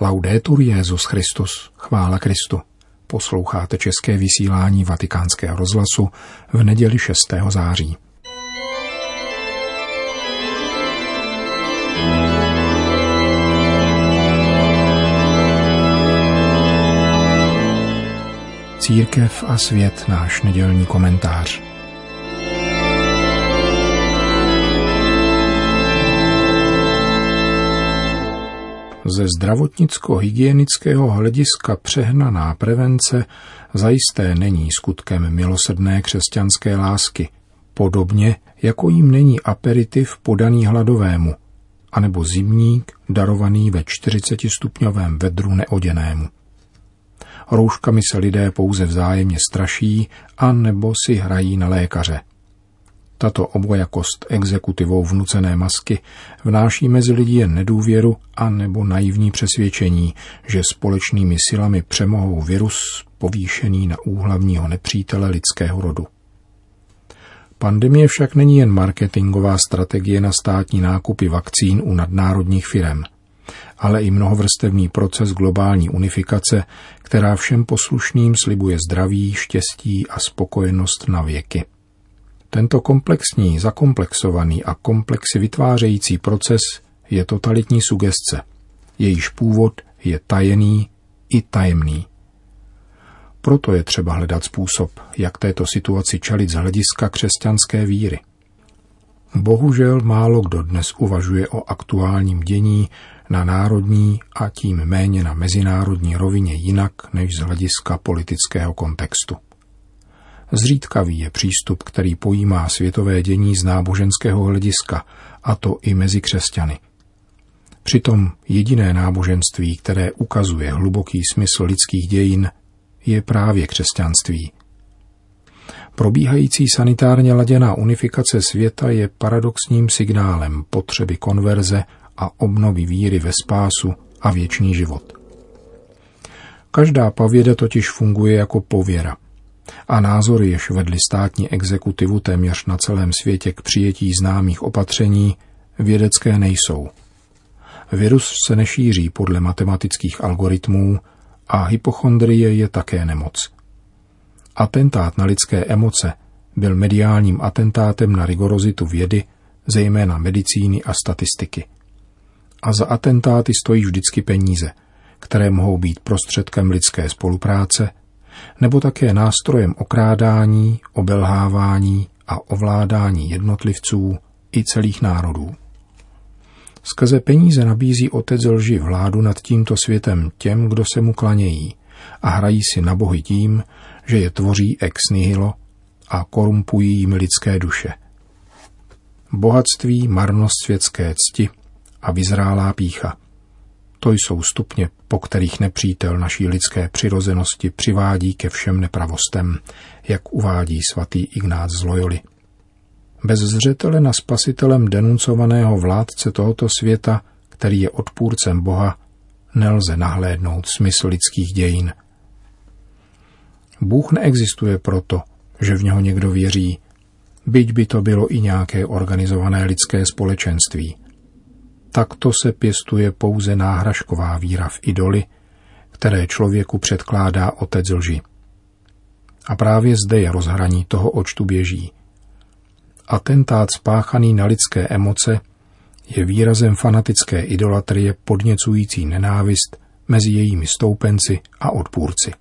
Laudetur Jezus Christus, chvála Kristu. Posloucháte české vysílání Vatikánského rozhlasu v neděli 6. září. Církev a svět náš nedělní komentář. Ze zdravotnicko-hygienického hlediska přehnaná prevence zajisté není skutkem milosrdné křesťanské lásky, podobně jako jim není aperitiv podaný hladovému, anebo zimník darovaný ve 40-stupňovém vedru neoděnému. Rouškami se lidé pouze vzájemně straší a nebo si hrají na lékaře – tato obojakost exekutivou vnucené masky vnáší mezi lidi jen nedůvěru a nebo naivní přesvědčení, že společnými silami přemohou virus povýšený na úhlavního nepřítele lidského rodu. Pandemie však není jen marketingová strategie na státní nákupy vakcín u nadnárodních firem, ale i mnohovrstevný proces globální unifikace, která všem poslušným slibuje zdraví, štěstí a spokojenost na věky. Tento komplexní, zakomplexovaný a komplexy vytvářející proces je totalitní sugestce. Jejíž původ je tajený i tajemný. Proto je třeba hledat způsob, jak této situaci čelit z hlediska křesťanské víry. Bohužel málo kdo dnes uvažuje o aktuálním dění na národní a tím méně na mezinárodní rovině jinak než z hlediska politického kontextu. Zřídkavý je přístup, který pojímá světové dění z náboženského hlediska, a to i mezi křesťany. Přitom jediné náboženství, které ukazuje hluboký smysl lidských dějin, je právě křesťanství. Probíhající sanitárně laděná unifikace světa je paradoxním signálem potřeby konverze a obnovy víry ve spásu a věčný život. Každá pavěda totiž funguje jako pověra – a názory, jež vedly státní exekutivu téměř na celém světě k přijetí známých opatření, vědecké nejsou. Virus se nešíří podle matematických algoritmů a hypochondrie je také nemoc. Atentát na lidské emoce byl mediálním atentátem na rigorozitu vědy, zejména medicíny a statistiky. A za atentáty stojí vždycky peníze, které mohou být prostředkem lidské spolupráce – nebo také nástrojem okrádání, obelhávání a ovládání jednotlivců i celých národů. Skrze peníze nabízí otec lži vládu nad tímto světem těm, kdo se mu klanějí a hrají si na bohy tím, že je tvoří ex nihilo a korumpují jim lidské duše. Bohatství, marnost světské cti a vyzrálá pícha – to jsou stupně, po kterých nepřítel naší lidské přirozenosti přivádí ke všem nepravostem, jak uvádí svatý Ignác z Loyoli. Bez zřetele na spasitelem denuncovaného vládce tohoto světa, který je odpůrcem Boha, nelze nahlédnout smysl lidských dějin. Bůh neexistuje proto, že v něho někdo věří, byť by to bylo i nějaké organizované lidské společenství – Takto se pěstuje pouze náhražková víra v idoly, které člověku předkládá otec lži. A právě zde je rozhraní toho, oč tu běží. Atentát spáchaný na lidské emoce je výrazem fanatické idolatrie podněcující nenávist mezi jejími stoupenci a odpůrci.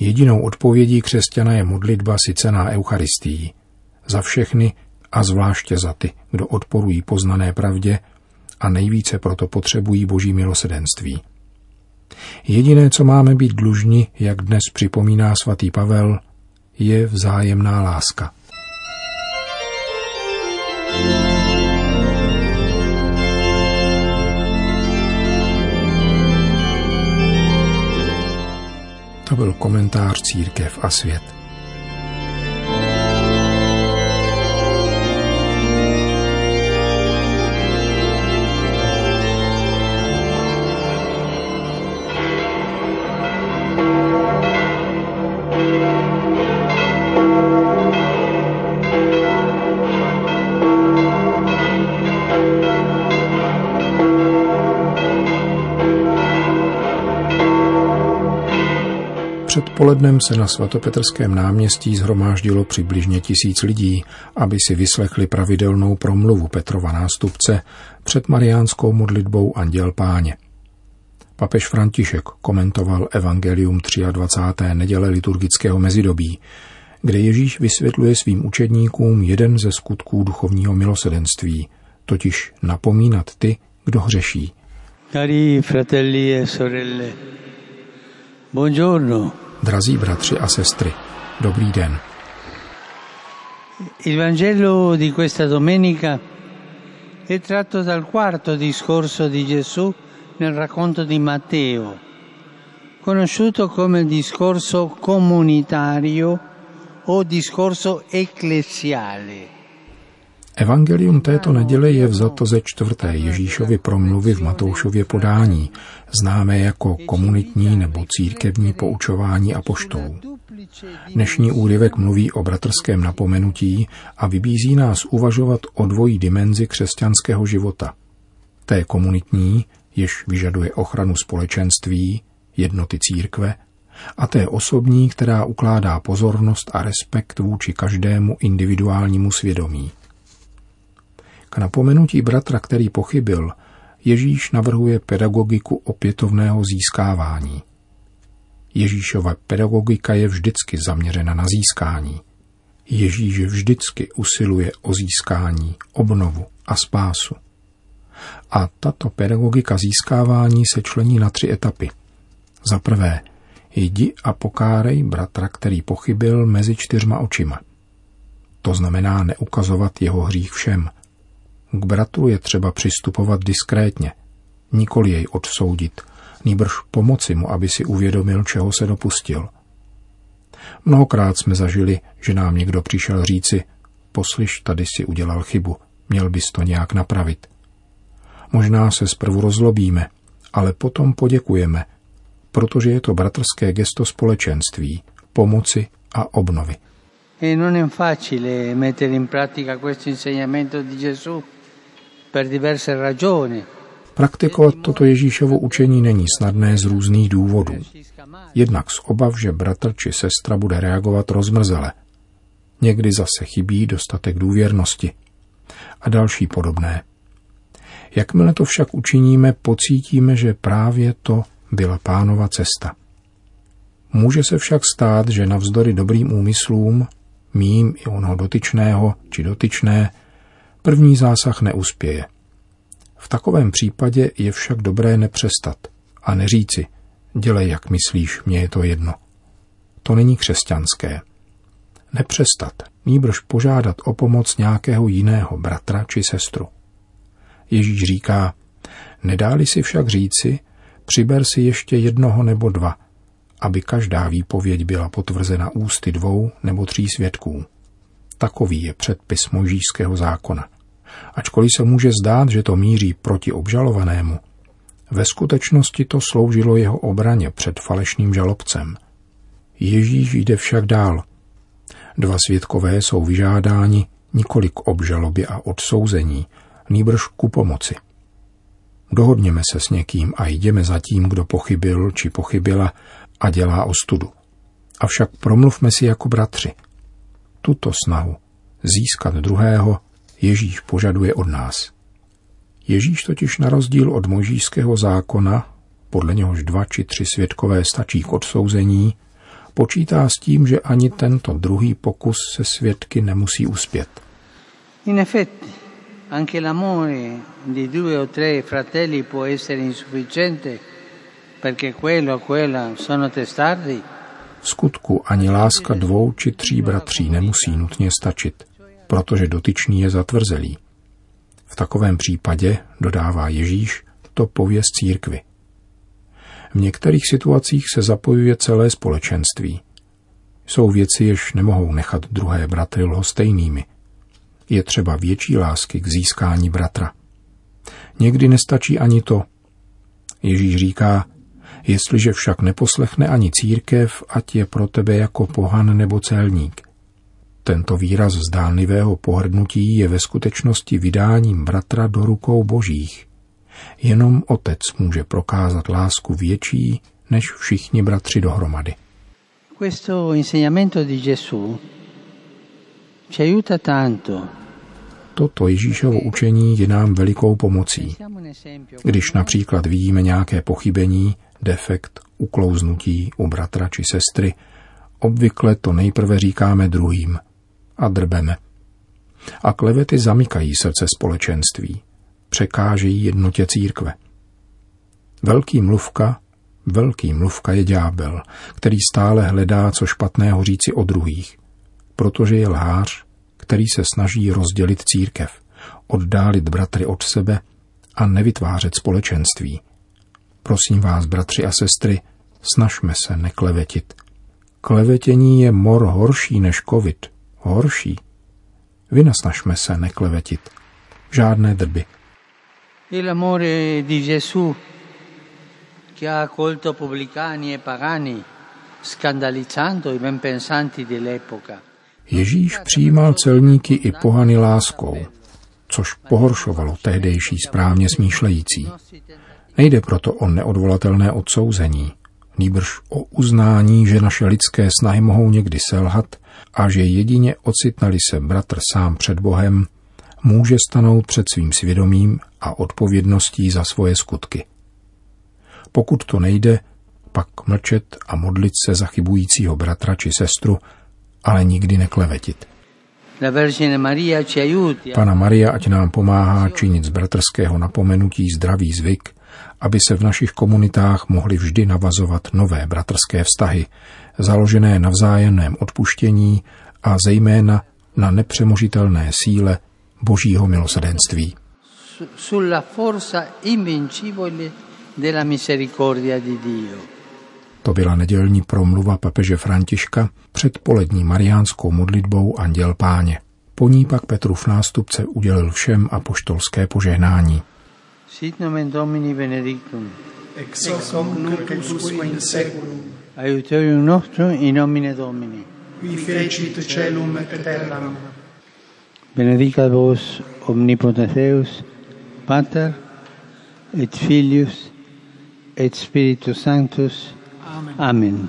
Jedinou odpovědí křesťana je modlitba sicená Eucharistii za všechny, a zvláště za ty, kdo odporují poznané pravdě a nejvíce proto potřebují boží milosedenství. Jediné, co máme být dlužni, jak dnes připomíná svatý Pavel, je vzájemná láska. To byl komentář Církev a svět. Předpolednem se na svatopetrském náměstí zhromáždilo přibližně tisíc lidí, aby si vyslechli pravidelnou promluvu Petrova nástupce před mariánskou modlitbou Anděl Páně. Papež František komentoval Evangelium 23. neděle liturgického mezidobí, kde Ježíš vysvětluje svým učedníkům jeden ze skutků duchovního milosedenství, totiž napomínat ty, kdo hřeší. Cari fratelli e sorelle, buongiorno. Drazí bratři a sestry, dobrý den. Il Vangelo di questa domenica è tratto dal quarto discorso di Gesù nel racconto di Matteo, conosciuto come discorso comunitario o discorso ecclesiale. Evangelium této neděle je vzato ze čtvrté Ježíšovy promluvy v Matoušově podání, známé jako komunitní nebo církevní poučování a poštolů. Dnešní úryvek mluví o bratrském napomenutí a vybízí nás uvažovat o dvojí dimenzi křesťanského života. Té komunitní, jež vyžaduje ochranu společenství, jednoty církve, a té osobní, která ukládá pozornost a respekt vůči každému individuálnímu svědomí. K napomenutí bratra, který pochybil, Ježíš navrhuje pedagogiku opětovného získávání. Ježíšova pedagogika je vždycky zaměřena na získání. Ježíš vždycky usiluje o získání, obnovu a spásu. A tato pedagogika získávání se člení na tři etapy. Za prvé, jdi a pokárej bratra, který pochybil mezi čtyřma očima. To znamená neukazovat jeho hřích všem, k bratru je třeba přistupovat diskrétně, nikoli jej odsoudit, nýbrž pomoci mu, aby si uvědomil, čeho se dopustil. Mnohokrát jsme zažili, že nám někdo přišel říci, poslyš, tady si udělal chybu, měl bys to nějak napravit. Možná se zprvu rozlobíme, ale potom poděkujeme, protože je to bratrské gesto společenství, pomoci a obnovy. E non è facile mettere in pratica questo insegnamento di Gesù Praktikovat toto Ježíšovo učení není snadné z různých důvodů. Jednak z obav, že bratr či sestra bude reagovat rozmrzele. Někdy zase chybí dostatek důvěrnosti. A další podobné. Jakmile to však učiníme, pocítíme, že právě to byla pánova cesta. Může se však stát, že navzdory dobrým úmyslům, mým i onoho dotyčného či dotyčné, První zásah neuspěje. V takovém případě je však dobré nepřestat a neříci, dělej, jak myslíš, mně je to jedno. To není křesťanské. Nepřestat, nýbrž požádat o pomoc nějakého jiného bratra či sestru. Ježíš říká, nedáli si však říci, přiber si ještě jednoho nebo dva, aby každá výpověď byla potvrzena ústy dvou nebo tří svědků. Takový je předpis možíšského zákona. Ačkoliv se může zdát, že to míří proti obžalovanému, ve skutečnosti to sloužilo jeho obraně před falešným žalobcem. Ježíš jde však dál. Dva svědkové jsou vyžádáni nikoli k obžalobě a odsouzení, nýbrž ku pomoci. Dohodněme se s někým a jdeme za tím, kdo pochybil či pochybila a dělá ostudu. Avšak promluvme si jako bratři – tuto snahu získat druhého Ježíš požaduje od nás. Ježíš totiž na rozdíl od možíského zákona, podle něhož dva či tři svědkové stačí k odsouzení, počítá s tím, že ani tento druhý pokus se svědky nemusí uspět. In effetti, anche l'amore di due o tre fratelli può essere insufficiente perché quello o quella sono testardi v skutku ani láska dvou či tří bratří nemusí nutně stačit, protože dotyčný je zatvrzelý. V takovém případě, dodává Ježíš, to pověz církvy. V některých situacích se zapojuje celé společenství. Jsou věci, jež nemohou nechat druhé bratry lhostejnými. Je třeba větší lásky k získání bratra. Někdy nestačí ani to. Ježíš říká, Jestliže však neposlechne ani církev, ať je pro tebe jako pohan nebo celník. Tento výraz zdánlivého pohrdnutí je ve skutečnosti vydáním bratra do rukou božích. Jenom otec může prokázat lásku větší než všichni bratři dohromady. Questo insegnamento di Gesù ci aiuta tanto Toto Ježíšovo učení je nám velikou pomocí. Když například vidíme nějaké pochybení, defekt, uklouznutí u bratra či sestry, obvykle to nejprve říkáme druhým a drbeme. A klevety zamykají srdce společenství, překážejí jednotě církve. Velký mluvka, velký mluvka je ďábel, který stále hledá, co špatného říci o druhých, protože je lhář, který se snaží rozdělit církev, oddálit bratry od sebe a nevytvářet společenství. Prosím vás, bratři a sestry, snažme se neklevetit. Klevetění je mor horší než covid. Horší. Vynasnažme se neklevetit. Žádné drby. Il amore di Gesù che ha accolto pubblicani e pagani, scandalizzando i ben pensanti dell'epoca. Ježíš přijímal celníky i pohany láskou, což pohoršovalo tehdejší správně smýšlející. Nejde proto o neodvolatelné odsouzení, nýbrž o uznání, že naše lidské snahy mohou někdy selhat a že jedině ocitnali se bratr sám před Bohem, může stanout před svým svědomím a odpovědností za svoje skutky. Pokud to nejde, pak mlčet a modlit se za chybujícího bratra či sestru, ale nikdy neklevetit. Pana Maria ať nám pomáhá činit z bratrského napomenutí zdravý zvyk, aby se v našich komunitách mohly vždy navazovat nové bratrské vztahy, založené na vzájemném odpuštění a zejména na nepřemožitelné síle božího milosedenství. Sulla forza invincibile della misericordia di Dio. To byla nedělní promluva papeže Františka před polední mariánskou modlitbou Anděl Páně. Po ní pak Petrův nástupce udělil všem apoštolské požehnání. Sit nomen Domini benedictum. Ex hoc nunc et usque in seculum. Aiuterium nostrum in nomine Domini. Qui fecit celum et terram. Benedicat vos omnipotens Deus, Pater et Filius et Spiritus Sanctus. Amen. Amen.